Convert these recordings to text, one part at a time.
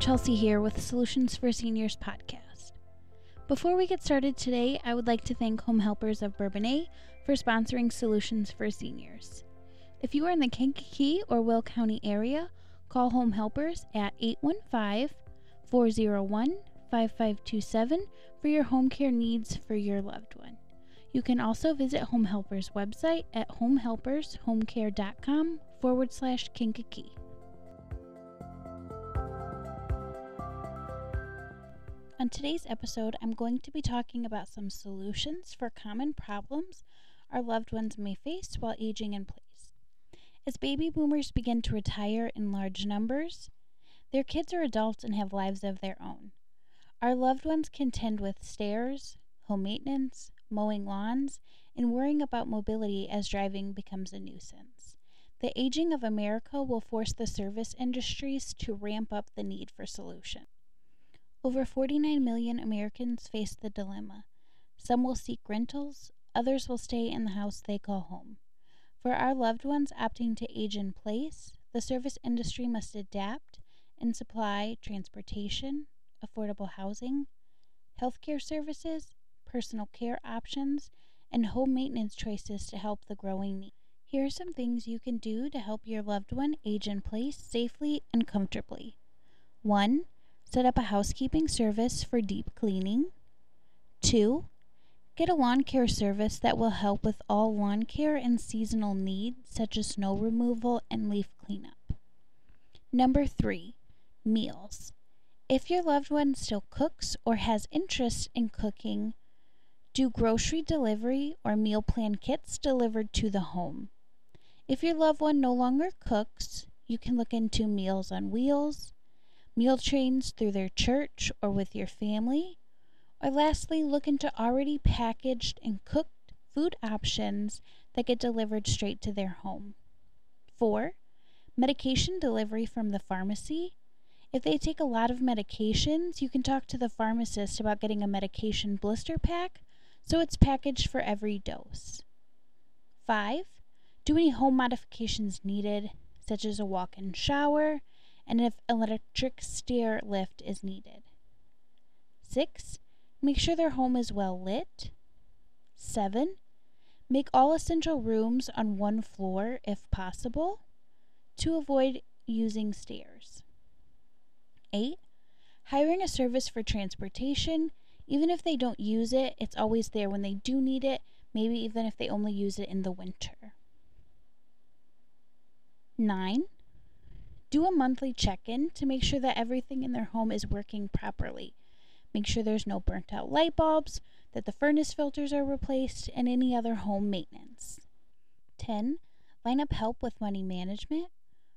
Kelsey here with Solutions for Seniors podcast. Before we get started today, I would like to thank Home Helpers of Bourbonnais for sponsoring Solutions for Seniors. If you are in the Kankakee or Will County area, call Home Helpers at 815 401 5527 for your home care needs for your loved one. You can also visit Home Helpers' website at homehelpershomecare.com forward slash Kankakee. On today's episode, I'm going to be talking about some solutions for common problems our loved ones may face while aging in place. As baby boomers begin to retire in large numbers, their kids are adults and have lives of their own. Our loved ones contend with stairs, home maintenance, mowing lawns, and worrying about mobility as driving becomes a nuisance. The aging of America will force the service industries to ramp up the need for solutions. Over 49 million Americans face the dilemma. Some will seek rentals, others will stay in the house they call home. For our loved ones opting to age in place, the service industry must adapt and supply transportation, affordable housing, healthcare services, personal care options, and home maintenance choices to help the growing need. Here are some things you can do to help your loved one age in place safely and comfortably. 1. Set up a housekeeping service for deep cleaning. 2. Get a lawn care service that will help with all lawn care and seasonal needs, such as snow removal and leaf cleanup. Number 3. Meals. If your loved one still cooks or has interest in cooking, do grocery delivery or meal plan kits delivered to the home. If your loved one no longer cooks, you can look into Meals on Wheels, meal trains through their church or with your family. Or lastly, look into already packaged and cooked food options that get delivered straight to their home. 4. Medication delivery from the pharmacy. If they take a lot of medications, you can talk to the pharmacist about getting a medication blister pack so it's packaged for every dose. 5. Do any home modifications needed, such as a walk in shower, and if electric stair lift is needed. 6. Make sure their home is well lit. 7. Make all essential rooms on one floor if possible to avoid using stairs. 8. Hiring a service for transportation. Even if they don't use it, it's always there when they do need it, maybe even if they only use it in the winter. 9. Do a monthly check in to make sure that everything in their home is working properly. Make sure there's no burnt out light bulbs, that the furnace filters are replaced, and any other home maintenance. 10. Line up help with money management,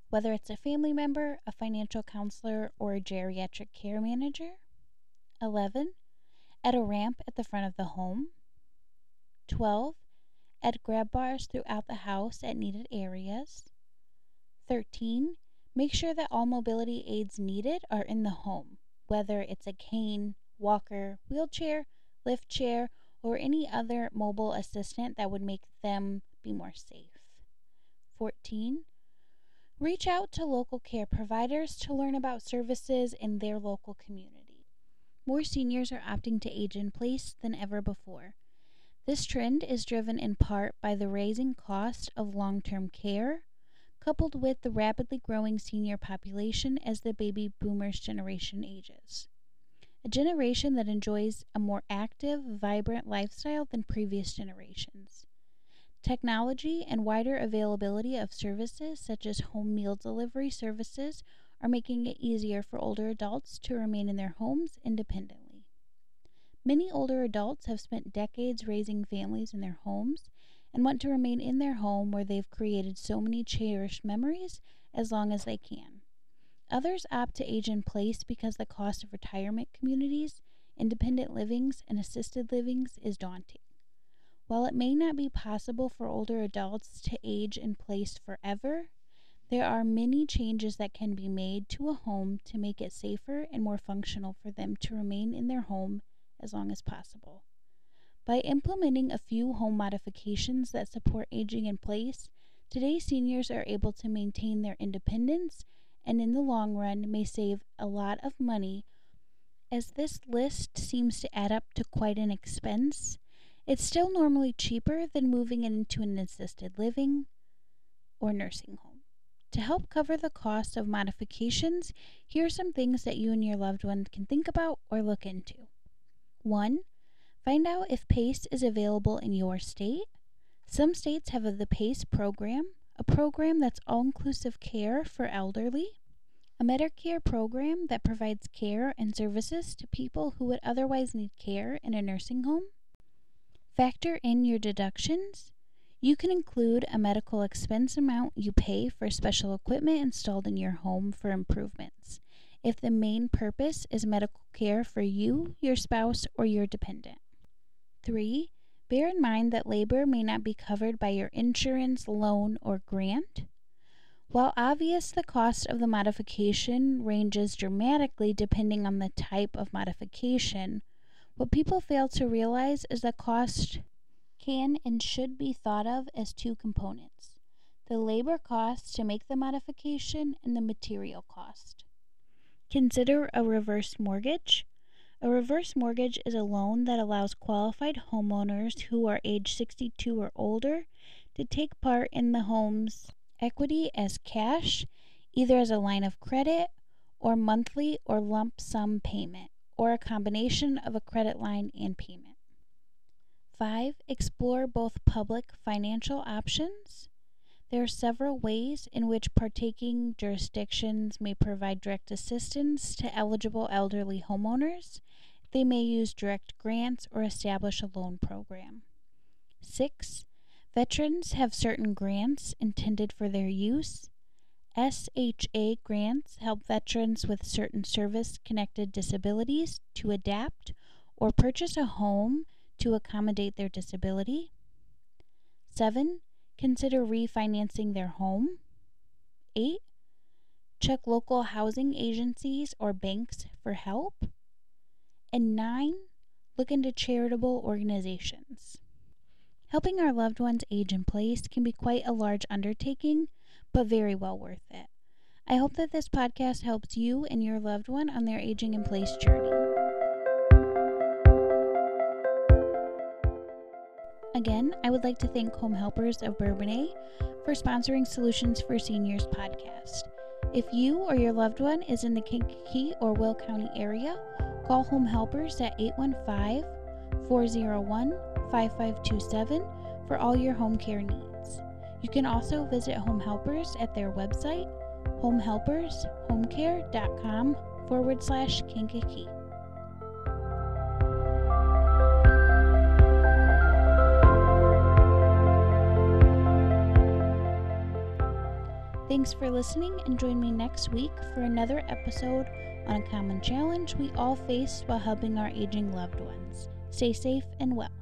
whether it's a family member, a financial counselor, or a geriatric care manager. 11. Add a ramp at the front of the home. 12. Add grab bars throughout the house at needed areas. 13. Make sure that all mobility aids needed are in the home, whether it's a cane, walker, wheelchair, lift chair, or any other mobile assistant that would make them be more safe. 14. Reach out to local care providers to learn about services in their local community. More seniors are opting to age in place than ever before. This trend is driven in part by the rising cost of long term care, coupled with the rapidly growing senior population as the baby boomers generation ages. A generation that enjoys a more active, vibrant lifestyle than previous generations. Technology and wider availability of services such as home meal delivery services are making it easier for older adults to remain in their homes independently. Many older adults have spent decades raising families in their homes and want to remain in their home where they've created so many cherished memories as long as they can. Others opt to age in place because the cost of retirement communities, independent livings, and assisted livings is daunting. While it may not be possible for older adults to age in place forever, there are many changes that can be made to a home to make it safer and more functional for them to remain in their home as long as possible. By implementing a few home modifications that support aging in place, today's seniors are able to maintain their independence and in the long run may save a lot of money. As this list seems to add up to quite an expense, it's still normally cheaper than moving into an assisted living or nursing home. To help cover the cost of modifications, here are some things that you and your loved one can think about or look into. 1. Find out if PACE is available in your state. Some states have the PACE program, a program that's all inclusive care for elderly, a Medicare program that provides care and services to people who would otherwise need care in a nursing home. Factor in your deductions. You can include a medical expense amount you pay for special equipment installed in your home for improvements, if the main purpose is medical care for you, your spouse, or your dependent. 3. Bear in mind that labor may not be covered by your insurance, loan, or grant. While obvious, the cost of the modification ranges dramatically depending on the type of modification. What people fail to realize is that cost can and should be thought of as two components the labor cost to make the modification and the material cost. Consider a reverse mortgage. A reverse mortgage is a loan that allows qualified homeowners who are age 62 or older to take part in the home's equity as cash, either as a line of credit or monthly or lump sum payment, or a combination of a credit line and payment. 5. Explore both public financial options. There are several ways in which partaking jurisdictions may provide direct assistance to eligible elderly homeowners, they may use direct grants or establish a loan program. 6. Veterans have certain grants intended for their use. SHA grants help veterans with certain service connected disabilities to adapt or purchase a home to accommodate their disability. 7. Consider refinancing their home. 8. Check local housing agencies or banks for help. And nine, look into charitable organizations. Helping our loved ones age in place can be quite a large undertaking, but very well worth it. I hope that this podcast helps you and your loved one on their aging in place journey. Again, I would like to thank Home Helpers of Bourbonnais for sponsoring Solutions for Seniors podcast. If you or your loved one is in the Kankakee or Will County area, Call Home Helpers at 815 401 5527 for all your home care needs. You can also visit Home Helpers at their website, homehelpershomecare.com forward slash Kankakee. Thanks for listening and join me next week for another episode on a common challenge we all face while helping our aging loved ones. Stay safe and well.